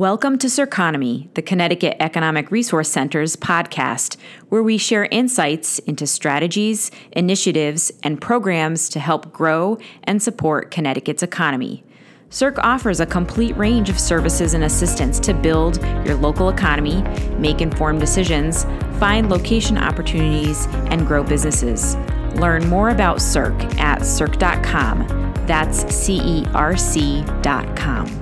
Welcome to Circonomy, the Connecticut Economic Resource Center's podcast, where we share insights into strategies, initiatives, and programs to help grow and support Connecticut's economy. CERC offers a complete range of services and assistance to build your local economy, make informed decisions, find location opportunities, and grow businesses. Learn more about CERC at cerc.com. That's C E R C.com.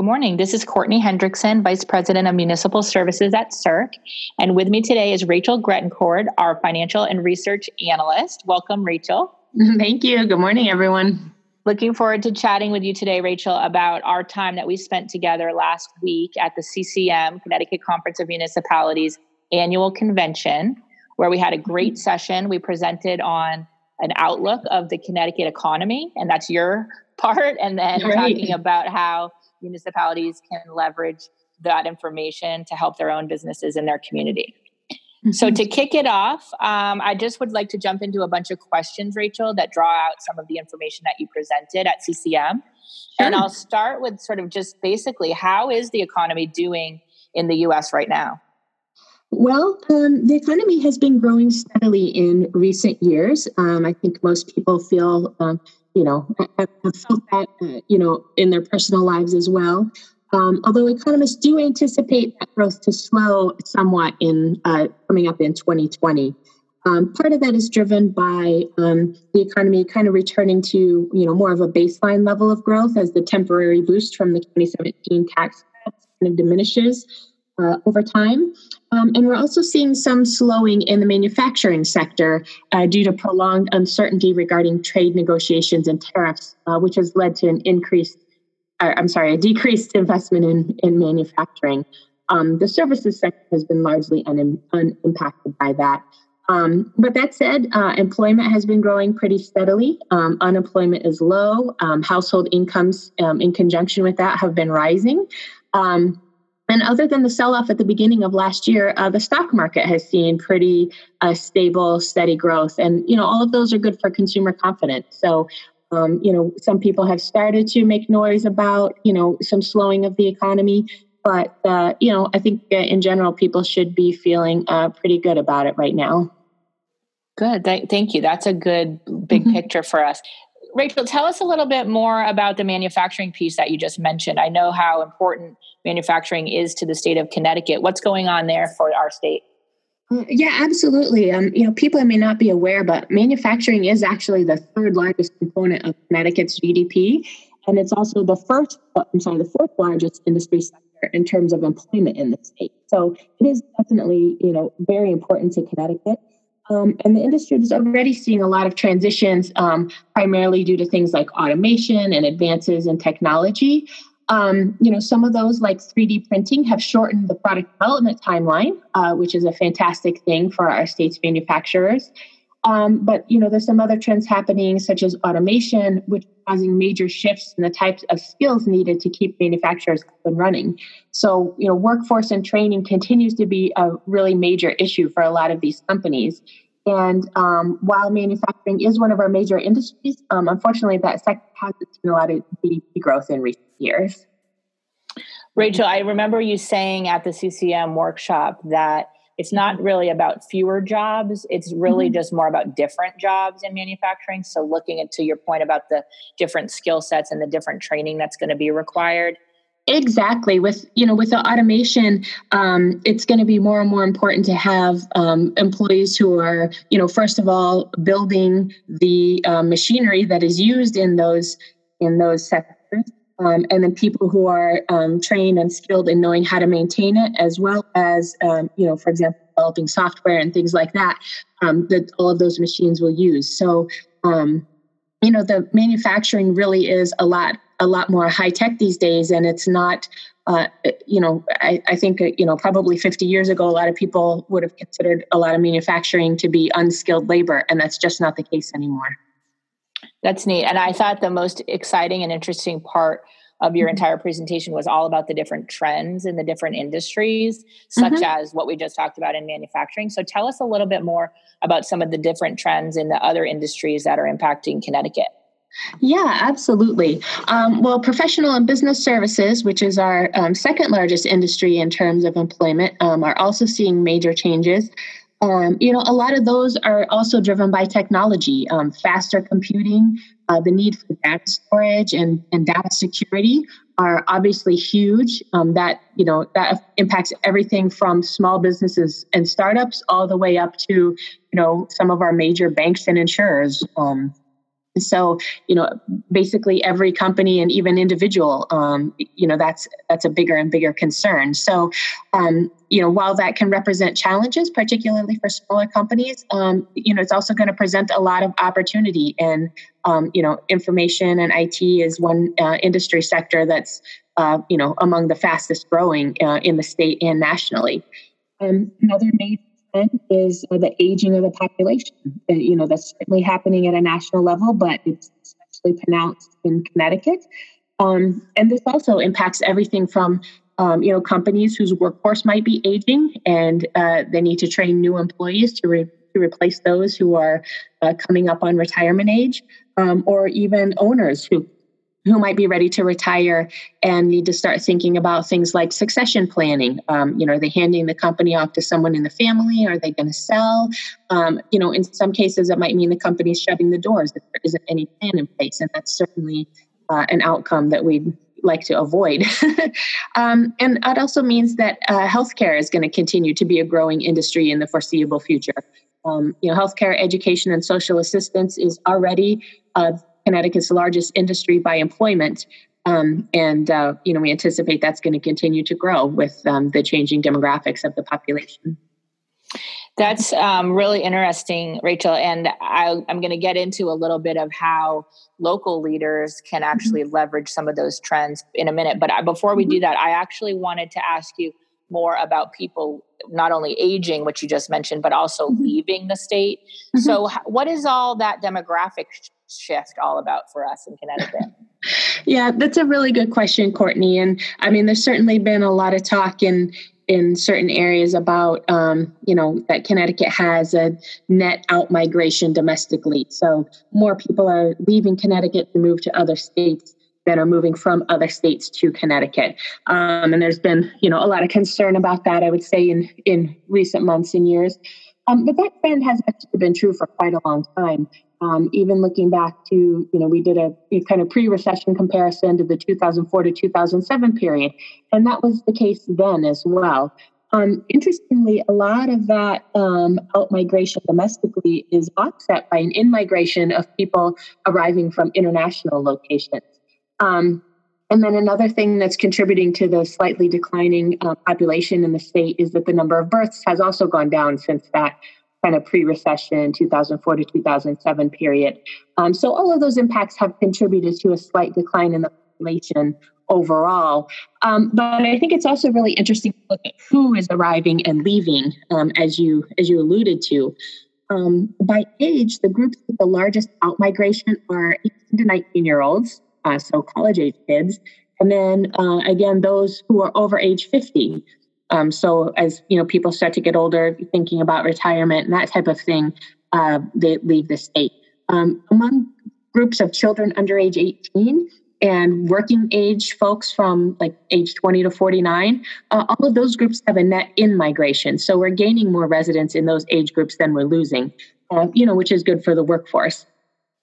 Good morning. This is Courtney Hendricson, Vice President of Municipal Services at CERC. And with me today is Rachel Gretencourt, our Financial and Research Analyst. Welcome, Rachel. Thank you. Good morning, everyone. Looking forward to chatting with you today, Rachel, about our time that we spent together last week at the CCM, Connecticut Conference of Municipalities annual convention, where we had a great mm-hmm. session. We presented on an outlook of the Connecticut economy, and that's your part, and then right. talking about how municipalities can leverage that information to help their own businesses in their community. Mm-hmm. So, to kick it off, um, I just would like to jump into a bunch of questions, Rachel, that draw out some of the information that you presented at CCM. Sure. And I'll start with sort of just basically how is the economy doing in the US right now? Well, um, the economy has been growing steadily in recent years. Um, I think most people feel, um, you know, have, felt that, uh, you know, in their personal lives as well. Um, although economists do anticipate that growth to slow somewhat in uh, coming up in 2020. Um, part of that is driven by um, the economy kind of returning to you know more of a baseline level of growth as the temporary boost from the 2017 tax cuts kind of diminishes uh, over time. Um, and we're also seeing some slowing in the manufacturing sector uh, due to prolonged uncertainty regarding trade negotiations and tariffs, uh, which has led to an increased I'm sorry, a decreased investment in, in manufacturing. Um, the services sector has been largely un, unimpacted by that. Um, but that said, uh, employment has been growing pretty steadily. Um, unemployment is low. Um, household incomes, um, in conjunction with that, have been rising. Um, and other than the sell off at the beginning of last year, uh, the stock market has seen pretty uh, stable, steady growth. And, you know, all of those are good for consumer confidence. So um, you know, some people have started to make noise about, you know, some slowing of the economy. But, uh, you know, I think uh, in general, people should be feeling uh, pretty good about it right now. Good. Th- thank you. That's a good big mm-hmm. picture for us. Rachel, tell us a little bit more about the manufacturing piece that you just mentioned. I know how important manufacturing is to the state of Connecticut. What's going on there for our state? Uh, yeah, absolutely. Um, you know, people may not be aware, but manufacturing is actually the third largest component of Connecticut's GDP, and it's also the first, I'm sorry, the fourth largest industry sector in terms of employment in the state. So it is definitely, you know, very important to Connecticut. Um, and the industry is already seeing a lot of transitions, um, primarily due to things like automation and advances in technology. Um, you know, some of those, like 3D printing, have shortened the product development timeline, uh, which is a fantastic thing for our state's manufacturers. Um, but you know, there's some other trends happening, such as automation, which is causing major shifts in the types of skills needed to keep manufacturers up and running. So, you know, workforce and training continues to be a really major issue for a lot of these companies. And um, while manufacturing is one of our major industries, um, unfortunately, that sector hasn't seen a lot of GDP growth in recent years. Rachel, I remember you saying at the CCM workshop that it's not really about fewer jobs, it's really mm-hmm. just more about different jobs in manufacturing. So, looking into your point about the different skill sets and the different training that's going to be required. Exactly. With you know, with the automation, um, it's going to be more and more important to have um, employees who are, you know, first of all, building the uh, machinery that is used in those in those sectors, um, and then people who are um, trained and skilled in knowing how to maintain it, as well as, um, you know, for example, developing software and things like that um, that all of those machines will use. So, um, you know, the manufacturing really is a lot a lot more high tech these days, and it's not. Uh, you know, I, I think you know probably 50 years ago, a lot of people would have considered a lot of manufacturing to be unskilled labor, and that's just not the case anymore. That's neat. And I thought the most exciting and interesting part of your mm-hmm. entire presentation was all about the different trends in the different industries, such mm-hmm. as what we just talked about in manufacturing. So tell us a little bit more about some of the different trends in the other industries that are impacting Connecticut. Yeah, absolutely. Um, well, professional and business services, which is our um, second largest industry in terms of employment, um, are also seeing major changes. Um, you know, a lot of those are also driven by technology, um, faster computing, uh, the need for data storage and, and data security are obviously huge. Um, that you know that impacts everything from small businesses and startups all the way up to you know some of our major banks and insurers. So you know basically every company and even individual um, you know that's that's a bigger and bigger concern. So um, you know while that can represent challenges particularly for smaller companies um, you know it's also going to present a lot of opportunity and um, you know information and it is one uh, industry sector that's uh, you know among the fastest growing uh, in the state and nationally. Um, another major is the aging of the population. You know, that's certainly happening at a national level, but it's especially pronounced in Connecticut. Um, and this also impacts everything from um, you know companies whose workforce might be aging and uh, they need to train new employees to, re- to replace those who are uh, coming up on retirement age, um, or even owners who who might be ready to retire and need to start thinking about things like succession planning. Um, you know, are they handing the company off to someone in the family? Are they going to sell? Um, you know, in some cases, it might mean the company's shutting the doors if there isn't any plan in place, and that's certainly uh, an outcome that we'd like to avoid. um, and it also means that uh, healthcare is going to continue to be a growing industry in the foreseeable future. Um, you know, healthcare, education, and social assistance is already Connecticut's largest industry by employment. Um, and uh, you know we anticipate that's going to continue to grow with um, the changing demographics of the population. That's um, really interesting, Rachel. And I, am going to get into a little bit of how local leaders can mm-hmm. actually mm-hmm. leverage some of those trends in a minute. But before we mm-hmm. do that, I actually wanted to ask you more about people not only aging, which you just mentioned, but also mm-hmm. leaving the state. Mm-hmm. So, what is all that demographic shift all about for us in Connecticut? yeah, that's a really good question, Courtney. And I mean, there's certainly been a lot of talk in in certain areas about um, you know that Connecticut has a net out migration domestically. So more people are leaving Connecticut to move to other states that are moving from other states to Connecticut. Um, and there's been, you know, a lot of concern about that, I would say, in, in recent months and years. Um, but that trend has actually been true for quite a long time. Um, even looking back to, you know, we did a, kind of pre-recession comparison to the 2004 to 2007 period, and that was the case then as well. Um, interestingly, a lot of that um, out migration domestically is offset by an in migration of people arriving from international locations. Um, and then another thing that's contributing to the slightly declining uh, population in the state is that the number of births has also gone down since that kind of pre-recession 2004 to 2007 period. Um, so all of those impacts have contributed to a slight decline in the population overall. Um, but I think it's also really interesting to look at who is arriving and leaving, um, as you as you alluded to. Um, by age, the groups with the largest outmigration are 18 to 19 year olds, uh, so college age kids, and then uh, again those who are over age 50. Um, so as you know, people start to get older, thinking about retirement and that type of thing, uh, they leave the state. Um, among groups of children under age 18 and working age folks from like age 20 to 49, uh, all of those groups have a net in migration. So we're gaining more residents in those age groups than we're losing, uh, you know, which is good for the workforce.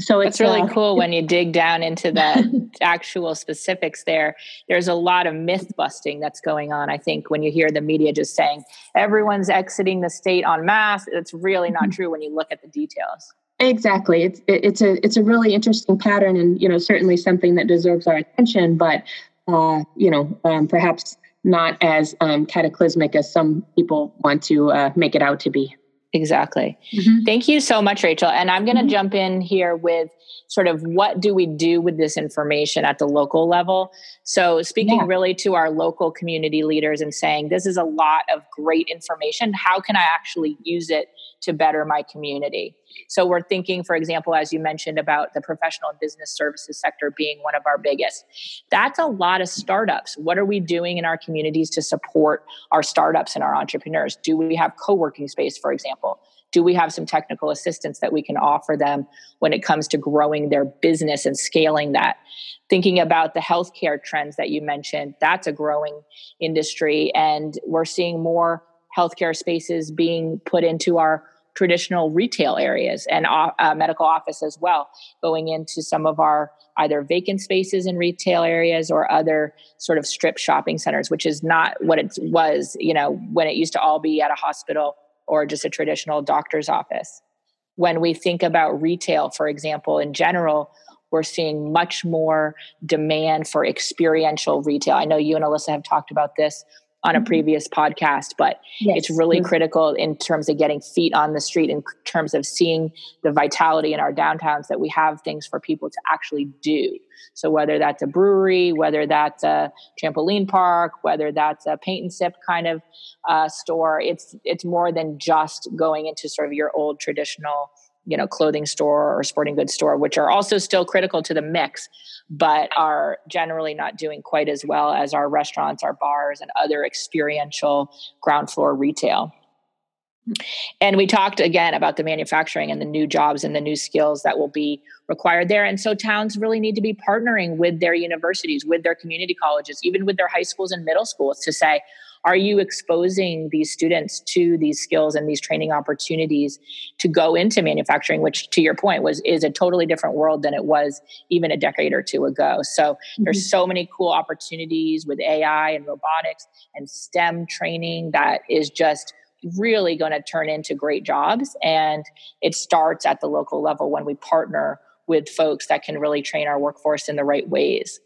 So it's really uh, cool when you dig down into the actual specifics there. There's a lot of myth busting that's going on. I think when you hear the media just saying everyone's exiting the state en masse, it's really not mm-hmm. true when you look at the details. Exactly. It's it's a it's a really interesting pattern, and you know certainly something that deserves our attention, but uh, you know um, perhaps not as um, cataclysmic as some people want to uh, make it out to be. Exactly. Mm-hmm. Thank you so much, Rachel. And I'm going to mm-hmm. jump in here with sort of what do we do with this information at the local level. So, speaking yeah. really to our local community leaders and saying, this is a lot of great information. How can I actually use it to better my community? So we're thinking, for example, as you mentioned about the professional and business services sector being one of our biggest. That's a lot of startups. What are we doing in our communities to support our startups and our entrepreneurs? Do we have co-working space, for example? Do we have some technical assistance that we can offer them when it comes to growing their business and scaling that? Thinking about the healthcare trends that you mentioned that's a growing industry and we're seeing more healthcare spaces being put into our traditional retail areas and uh, uh, medical office as well, going into some of our either vacant spaces in retail areas or other sort of strip shopping centers, which is not what it was, you know, when it used to all be at a hospital or just a traditional doctor's office. When we think about retail, for example, in general, we're seeing much more demand for experiential retail. I know you and Alyssa have talked about this on a mm-hmm. previous podcast, but yes. it's really mm-hmm. critical in terms of getting feet on the street, in terms of seeing the vitality in our downtowns that we have things for people to actually do. So whether that's a brewery, whether that's a trampoline park, whether that's a paint and sip kind of uh, store, it's it's more than just going into sort of your old traditional you know clothing store or sporting goods store which are also still critical to the mix but are generally not doing quite as well as our restaurants our bars and other experiential ground floor retail and we talked again about the manufacturing and the new jobs and the new skills that will be required there. And so towns really need to be partnering with their universities, with their community colleges, even with their high schools and middle schools to say, are you exposing these students to these skills and these training opportunities to go into manufacturing which to your point was is a totally different world than it was even a decade or two ago? So mm-hmm. there's so many cool opportunities with ai and robotics and stem training that is just really going to turn into great jobs. And it starts at the local level when we partner with folks that can really train our workforce in the right ways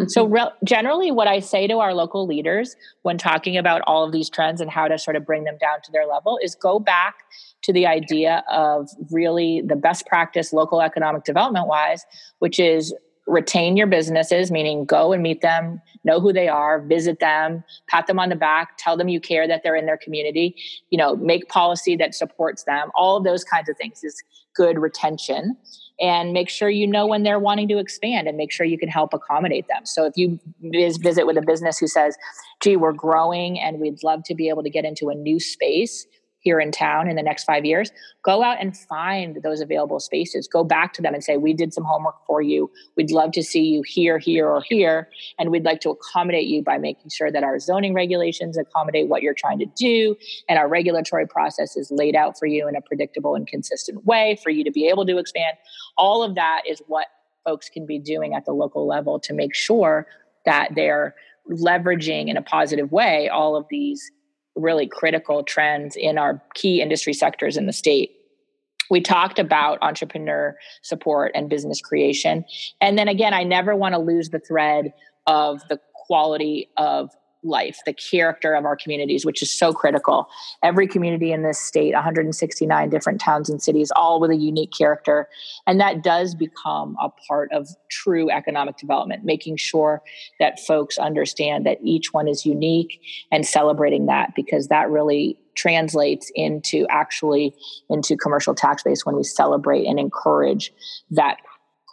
Mm-hmm. So, re- generally, what I say to our local leaders when talking about all of these trends and how to sort of bring them down to their level is go back to the idea of really the best practice local economic development wise, which is retain your businesses, meaning go and meet them, know who they are, visit them, pat them on the back, tell them you care that they're in their community, you know, make policy that supports them. All of those kinds of things is good retention and make sure you know when they're wanting to expand and make sure you can help accommodate them. So if you visit with a business who says, gee, we're growing and we'd love to be able to get into a new space, here in town in the next five years, go out and find those available spaces. Go back to them and say, We did some homework for you. We'd love to see you here, here, or here. And we'd like to accommodate you by making sure that our zoning regulations accommodate what you're trying to do and our regulatory process is laid out for you in a predictable and consistent way for you to be able to expand. All of that is what folks can be doing at the local level to make sure that they're leveraging in a positive way all of these really critical trends in our key industry sectors in the state. We talked about entrepreneur support and business creation. And then again, I never want to lose the thread of the quality of life, the character of our communities, which is so critical. Every community in this state, 169 different towns and cities, all with a unique character. And that does become a part of true economic development, making sure that folks understand that each one is unique and celebrating that because that really translates into actually into commercial tax base when we celebrate and encourage that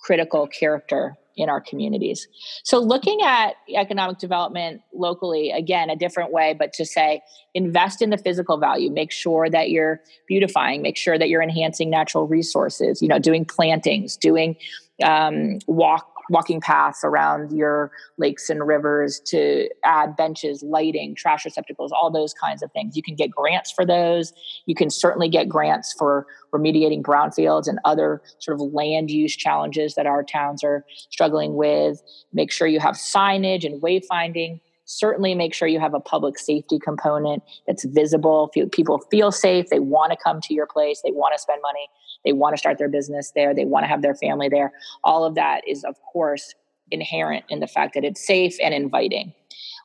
critical character in our communities. So, looking at economic development locally, again, a different way, but to say invest in the physical value, make sure that you're beautifying, make sure that you're enhancing natural resources, you know, doing plantings, doing um, walk walking paths around your lakes and rivers to add benches, lighting, trash receptacles, all those kinds of things. You can get grants for those. You can certainly get grants for remediating brownfields and other sort of land use challenges that our towns are struggling with. Make sure you have signage and wayfinding certainly make sure you have a public safety component. That's visible. People feel safe. They want to come to your place. They want to spend money. They want to start their business there. They want to have their family there. All of that is of course inherent in the fact that it's safe and inviting.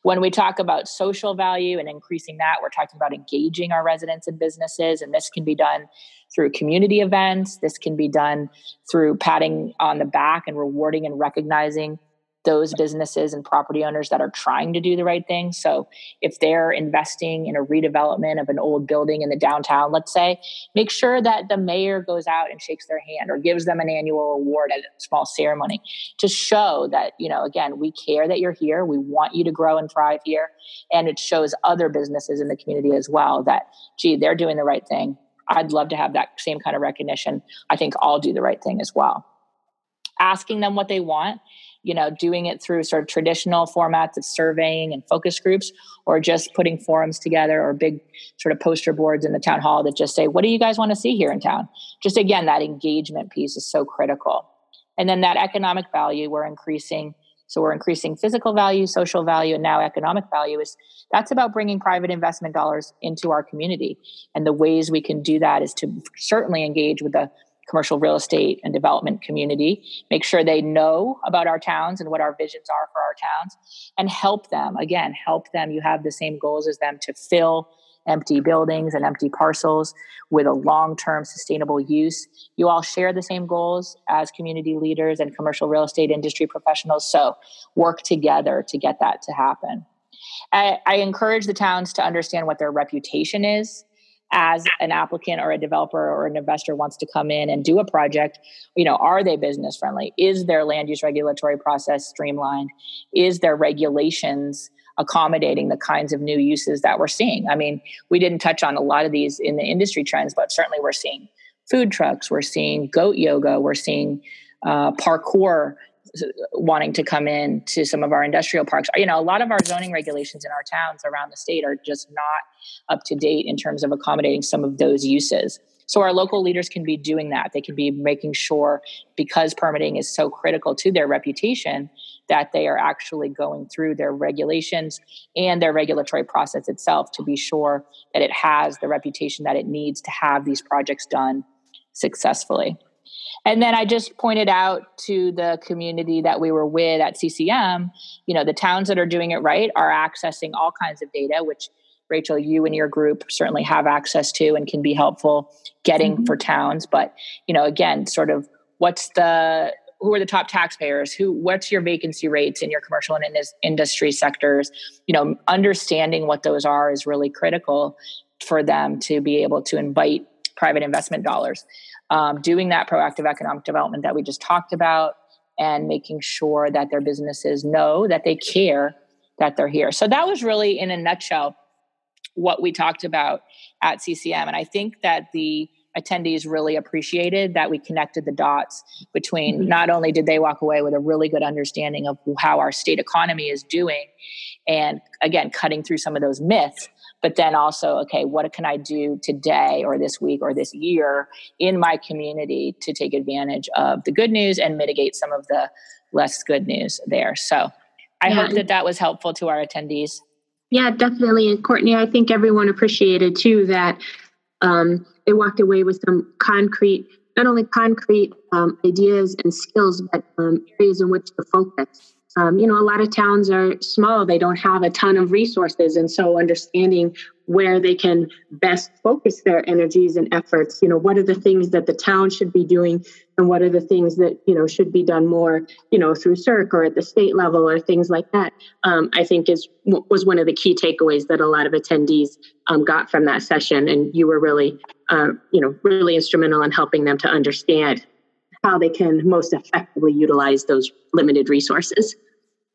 When we talk about social value and increasing that we're talking about engaging our residents and businesses and this can be done through community events. This can be done through patting on the back and rewarding and recognizing those businesses and property owners that are trying to do the right thing. So if they're investing in a redevelopment of an old building in the downtown, let's say, make sure that the mayor goes out and shakes their hand or gives them an annual award at a small ceremony to show that, you know, again, we care that you're here. We want you to grow and thrive here. And it shows other businesses in the community as well that, gee, they're doing the right thing. I'd love to have that same kind of recognition. I think I'll do the right thing as well. Asking them what they want, you know, doing it through sort of traditional formats of surveying and focus groups, or just putting forums together or big sort of poster boards in the town hall that just say, what do you guys want to see here in town? Just again, that engagement piece is so critical. And then that economic value, we're increasing so we're increasing physical value, social value, and now economic value is that's about bringing private investment dollars into our community. And the ways we can do that is to certainly engage with the commercial real estate and development community, make sure they know about our towns and what our visions are for our towns, and help them. Again, help them. You have the same goals as them to fill empty buildings and empty parcels with a long term sustainable use. You all share the same goals as community leaders and commercial real estate industry professionals. So work together to get that to happen. I, I encourage the towns to understand what their reputation is as an applicant or a developer or an investor wants to come in and do a project you know are they business friendly is their land use regulatory process streamlined is their regulations accommodating the kinds of new uses that we're seeing. I mean, we didn't touch on a lot of these in the industry trends, but certainly we're seeing food trucks, we're seeing goat yoga, we're seeing uh, parkour wanting to come in to some of our industrial parks. You know, a lot of our zoning regulations in our towns around the state are just not up to date in terms of accommodating some of those uses. So our local leaders can be doing that. They can be making sure because permitting is so critical to their reputation that they are actually going through their regulations and their regulatory process itself to be sure that it has the reputation that it needs to have these projects done successfully. And then I just pointed out to the community that we were with at CCM, you know, the towns that are doing it right are accessing all kinds of data, which Rachel, you and your group certainly have access to and can be helpful getting mm-hmm. for towns. But, you know, again, sort of what's the who are the top taxpayers who what's your vacancy rates in your commercial and in industry sectors you know understanding what those are is really critical for them to be able to invite private investment dollars um, doing that proactive economic development that we just talked about and making sure that their businesses know that they care that they're here so that was really in a nutshell what we talked about at CCM. And I think that the attendees really appreciated that we connected the dots between mm-hmm. not only did they walk away with a really good understanding of how our state economy is doing and again cutting through some of those myths but then also okay what can i do today or this week or this year in my community to take advantage of the good news and mitigate some of the less good news there so i yeah. hope that that was helpful to our attendees yeah, definitely. And Courtney, I think everyone appreciated too that um, they walked away with some concrete, not only concrete um, ideas and skills, but um, areas in which to focus. Um, you know, a lot of towns are small, they don't have a ton of resources. And so understanding where they can best focus their energies and efforts you know what are the things that the town should be doing and what are the things that you know should be done more you know through CERC or at the state level or things like that um, i think is was one of the key takeaways that a lot of attendees um, got from that session and you were really uh, you know really instrumental in helping them to understand how they can most effectively utilize those limited resources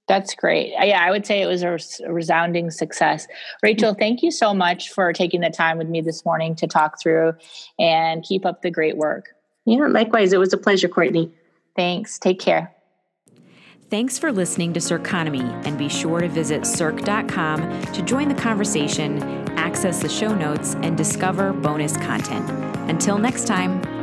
that's great. Uh, yeah, I would say it was a resounding success. Rachel, thank you so much for taking the time with me this morning to talk through and keep up the great work. Yeah, likewise. It was a pleasure, Courtney. Thanks. Take care. Thanks for listening to Circonomy, and be sure to visit cerc.com to join the conversation, access the show notes, and discover bonus content. Until next time.